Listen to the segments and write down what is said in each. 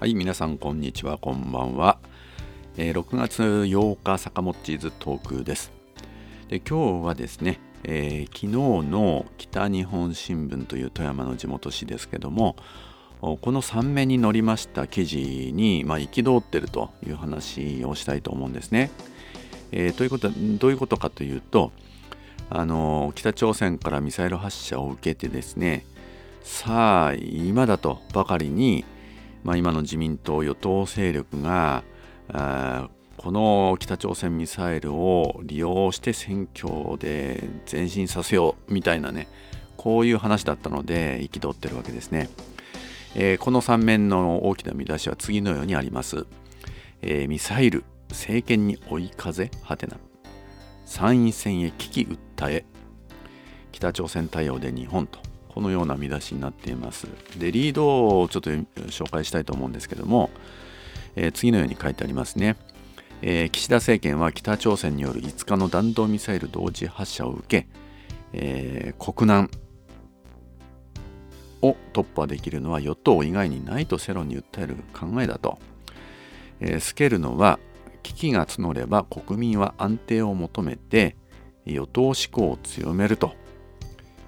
はい皆さんこんにちはこんばんは、えー、6月8日坂本チーズトークですで今日はですね、えー、昨日の北日本新聞という富山の地元紙ですけどもこの3面に載りました記事に、まあ、憤ってるという話をしたいと思うんですね。えー、ということはどういうことかというとあの北朝鮮からミサイル発射を受けてですねさあ今だとばかりにまあ、今の自民党与党勢力がこの北朝鮮ミサイルを利用して選挙で前進させようみたいなねこういう話だったので憤ってるわけですね、えー、この3面の大きな見出しは次のようにあります、えー、ミサイル政権に追い風？はてな。参院選へ危機訴え。北朝鮮対応で日本と。このような見出しになっています。で、リードをちょっと紹介したいと思うんですけども、えー、次のように書いてありますね。えー、岸田政権は北朝鮮による5日の弾道ミサイル同時発射を受け、えー、国難を突破できるのは与党以外にないと世論に訴える考えだと、えー、スケルノは危機が募れば国民は安定を求めて与党志向を強めると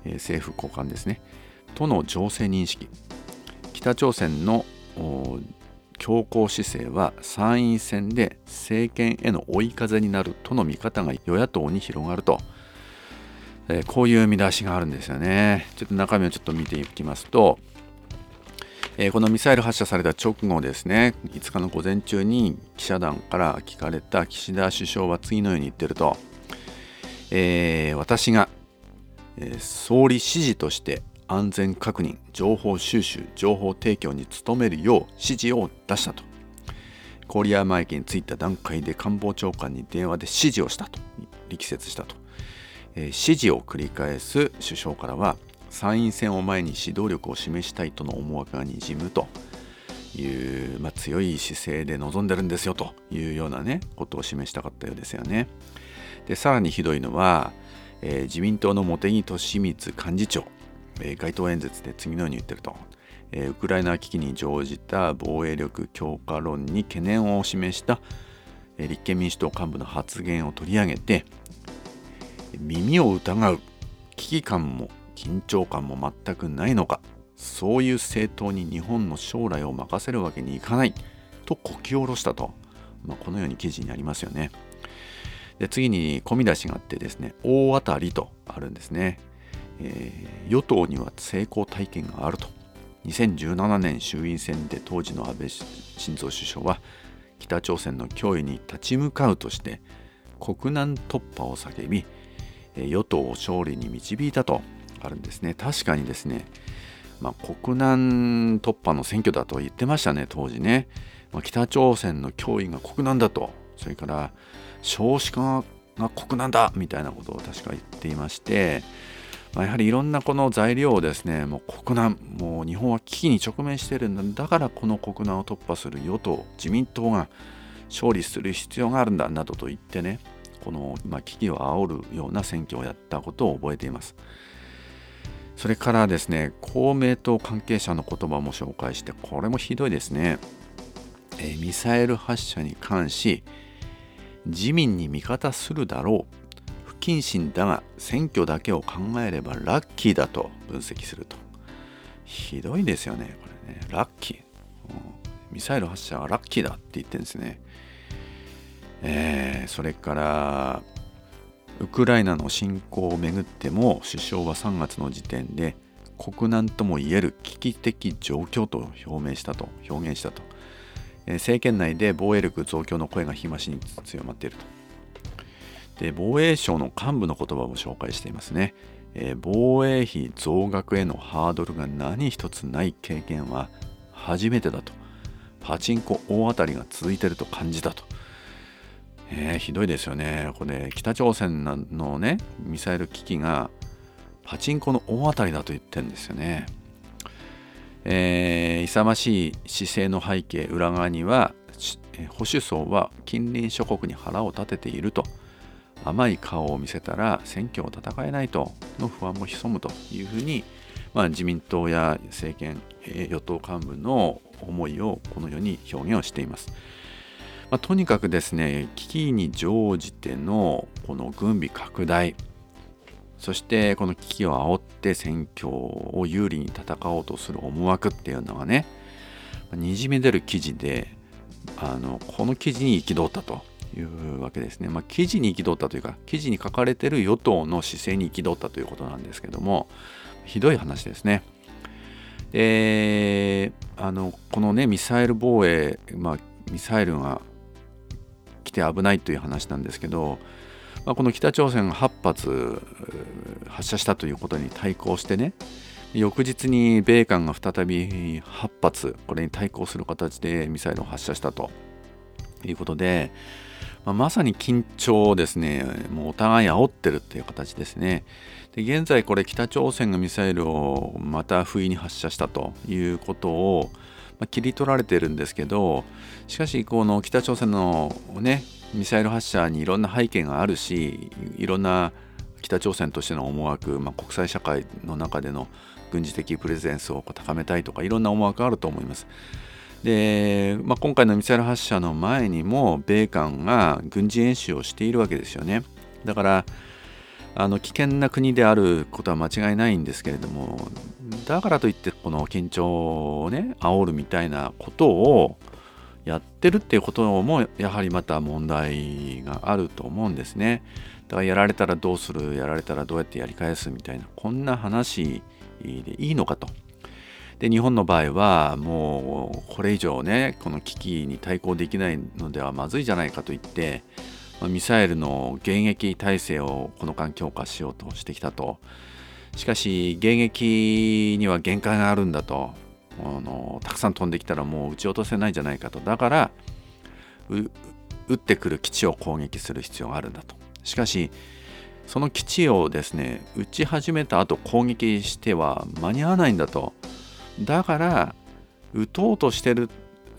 え政府高官ですね。との情勢認識。北朝鮮の強硬姿勢は参院選で政権への追い風になるとの見方が与野党に広がると、えー、こういう見出しがあるんですよね。ちょっと中身をちょっと見ていきますと、えー、このミサイル発射された直後ですね。5日の午前中に記者団から聞かれた岸田首相は次のように言ってると、えー、私が総理指示として安全確認情報収集情報提供に努めるよう指示を出したと。郡山駅に着いた段階で官房長官に電話で指示をしたと力説したと、え、指示を繰り返す首相からは参院選を前に指導力を示したいとの思惑がにじむと。いう、まあ、強い姿勢で臨んでるんですよというようなねことを示したかったようですよね。でさらにひどいのはえー、自民党の茂木敏光幹事長、えー、街頭演説で次のように言ってると、えー、ウクライナ危機に乗じた防衛力強化論に懸念を示した、えー、立憲民主党幹部の発言を取り上げて耳を疑う危機感も緊張感も全くないのかそういう政党に日本の将来を任せるわけにいかないとこき下ろしたと、まあ、このように記事にありますよね。で次に込み出しがあってですね大当たりとあるんですね、えー、与党には成功体験があると。2017年衆院選で当時の安倍晋三首相は北朝鮮の脅威に立ち向かうとして国難突破を叫び与党を勝利に導いたとあるんですね。確かにですね、まあ、国難突破の選挙だと言ってましたね当時ね、まあ、北朝鮮の脅威が国難だとそれから少子化が国難だみたいなことを確か言っていまして、まあ、やはりいろんなこの材料をですねもう国難もう日本は危機に直面しているんだ。だからこの国難を突破する与党自民党が勝利する必要があるんだなどと言ってねこの、ま、危機を煽るような選挙をやったことを覚えています。それからですね公明党関係者の言葉も紹介してこれもひどいですね、え、ミサイル発射に関し自民に味方するだろう。不謹慎だが選挙だけを考えればラッキーだと分析すると。ひどいですよねこれね。ラッキー、ミサイル発射はラッキーだって言ってるんですね。えー、それからウクライナの侵攻をめぐっても首相は3月の時点で国難ともいえる危機的状況と表明したと表現したと。政権内で防衛力増強の声が日増しに強まっていると。で防衛省の幹部の言葉も紹介していますね。え防衛費増額へのハードルが何一つない経験は初めてだと。パチンコ大当たりが続いてると感じたと。えー、ひどいですよね。これ北朝鮮のねミサイル危機がパチンコの大当たりだと言ってるんですよね。えー、勇ましい姿勢の背景裏側には保守層は近隣諸国に腹を立てていると甘い顔を見せたら選挙を戦えないとの不安も潜むというふうに、まあ、自民党や政権与党幹部の思いをこのように表現をしています。まあ、とにかくですね危機に乗じてのこの軍備拡大そしてこの危機を煽って選挙を有利に戦おうとする思惑っていうのがねにじみ出る記事であのこの記事に憤ったというわけですね。まあ、記事に憤ったというか記事に書かれてる与党の姿勢に憤ったということなんですけどもひどい話ですね。であのこのねミサイル防衛、まあ、ミサイルが来て危ないという話なんですけど、まあ、この北朝鮮が8発発射したということに対抗してね翌日に米韓が再び8発これに対抗する形でミサイルを発射したということで、まあ、まさに緊張をですね。もうお互い煽ってるっていう形ですね。で現在これ北朝鮮がミサイルをまた不意に発射したということを、ま、切り取られてるんですけどしかしこの北朝鮮のねミサイル発射にいろんな背景があるしいろんな北朝鮮としての思惑、まあ、国際社会の中での軍事的プレゼンスを高めたいとかいろんな思惑があると思います。で、まあ、今回のミサイル発射の前にも米韓が軍事演習をしているわけですよね。だからあの危険な国であることは間違いないんですけれどもだからといってこの緊張をね煽るみたいなことをやってるっていうこともやはりまた問題があると思うんですね。だからやられたらどうするやられたらどうやってやり返すみたいなこんな話でいいのかと。で日本の場合はもうこれ以上ねこの危機に対抗できないのではまずいじゃないかといってミサイルの迎撃体制をこの間強化しようとしてきたとしかし迎撃には限界があるんだとあのたくさん飛んできたらもう撃ち落とせないんじゃないかと。だから撃ってくる基地を攻撃する必要があるんだと。しかしその基地をですね撃ち始めた後攻撃しては間に合わないんだと。だから撃とうとしてる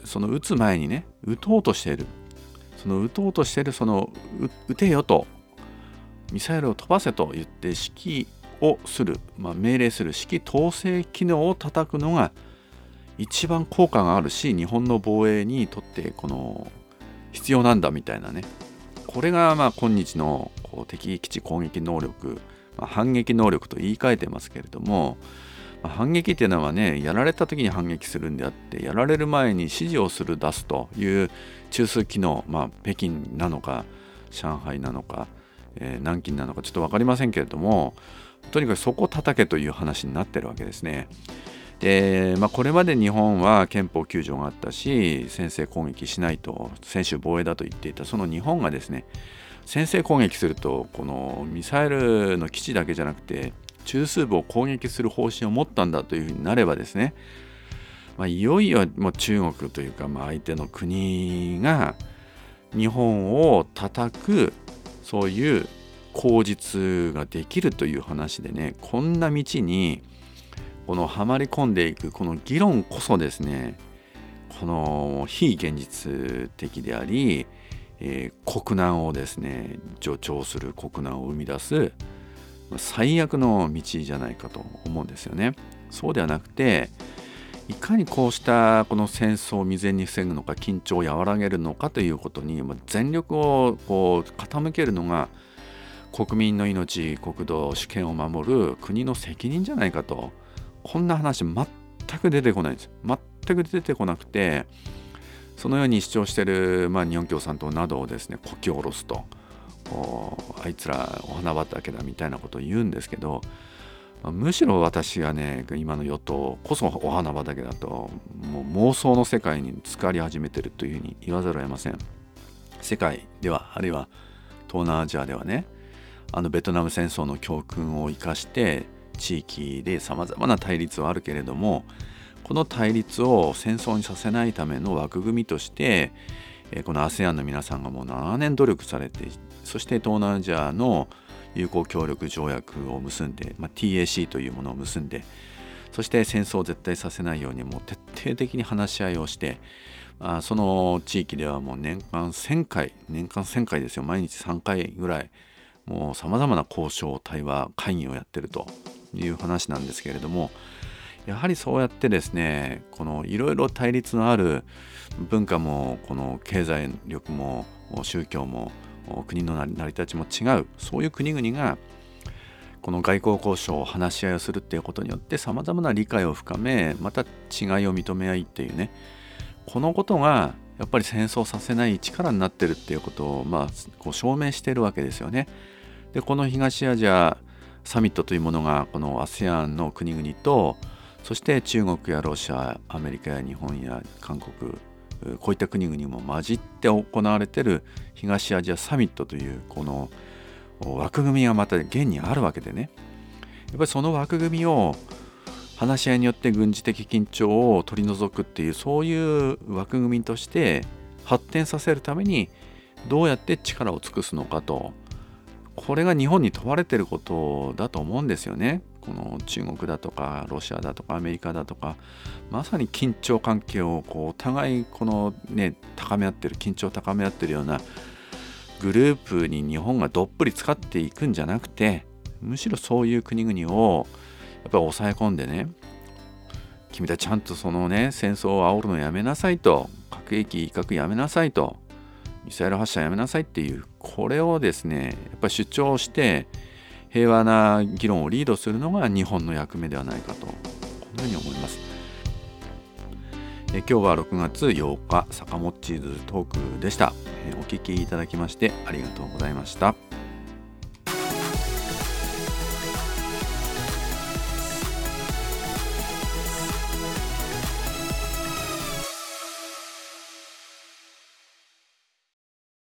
その撃つ前にね撃とうとしてる。その撃とうとしてるその撃てよと。ミサイルを飛ばせと言って指揮をする、まあ、命令する。指揮統制機能を叩くのが一番効果があるし日本の防衛にとってこの必要なんだみたいなねこれがまあ今日のこう敵基地攻撃能力、まあ、反撃能力と言い換えてますけれども、まあ、反撃っていうのはねやられた時に反撃するんであってやられる前に指示をする出すという中枢機能、まあ、北京なのか上海なのか、えー、南京なのかちょっと分かりませんけれどもとにかくそこ叩けという話になってるわけですね。で、まあ、これまで日本は憲法9条があったし先制攻撃しないと専守防衛だと言っていたその日本がですね先制攻撃するとこのミサイルの基地だけじゃなくて中枢部を攻撃する方針を持ったんだというふうになればですね、まあ、いよいよもう中国というか、まあ、相手の国が日本を叩くそういう口実ができるという話でねこんな道にこのはまり込んでいくこの議論こそですねこの非現実的であり、えー、国難をですね助長する国難を生み出す最悪の道じゃないかと思うんですよね。そうではなくていかにこうしたこの戦争を未然に防ぐのか緊張を和らげるのかということに全力をこう傾けるのが国民の命国土主権を守る国の責任じゃないかとこんな話全く出てこないんです全く出てこなくてそのように主張してる、まあ、日本共産党などをですねこき下ろすとあいつらお花畑だみたいなことを言うんですけどむしろ私がね今の与党こそお花畑だともう妄想の世界に浸かり始めてるというふうに言わざるを得ません。世界ではあるいは東南アジアではねあのベトナム戦争の教訓を生かして地域でさまざまな対立はあるけれどもこの対立を戦争にさせないための枠組みとしてこの ASEAN の皆さんがもう7年努力されてそして東南アジアの友好協力条約を結んで、まあ、TAC というものを結んでそして戦争を絶対させないようにもう徹底的に話し合いをしてあその地域ではもう年間1000回年間1000回ですよ。毎日3回ぐらいもうさまざまな交渉対話会議をやってると。いう話なんですけれどもやはりそうやってですねこのいろいろ対立のある文化もこの経済力も宗教も国の成り立ちも違うそういう国々がこの外交交渉を話し合いをするっていうことによってさまざまな理解を深めまた違いを認め合いっていうねこのことがやっぱり戦争させない力になってるっていうことを、まあ、こう証明してるわけですよね。でこの東アジアサミットというものがこの ASEAN の国々とそして中国やロシアアメリカや日本や韓国こういった国々も混じって行われている東アジアサミットというこの枠組みがまた現にあるわけでね。やっぱりその枠組みを話し合いによって軍事的緊張を取り除くっていうそういう枠組みとして発展させるためにどうやって力を尽くすのかと。これが日本に問われてることだと思うんですよね。この中国だとかロシアだとかアメリカだとかまさに緊張関係をこうお互いこのね高め合ってる緊張を高め合ってるようなグループに日本がどっぷり使っていくんじゃなくてむしろそういう国々をやっぱり抑え込んでね君たちちゃんとそのね戦争を煽るのやめなさいと核兵器威嚇やめなさいとミサイル発射やめなさいっていうこれをですねやっぱり主張して平和な議論をリードするのが日本の役目ではないかとこのように思います。え今日は6月8日坂本チーズトークでした。お聴きいただきましてありがとうございました。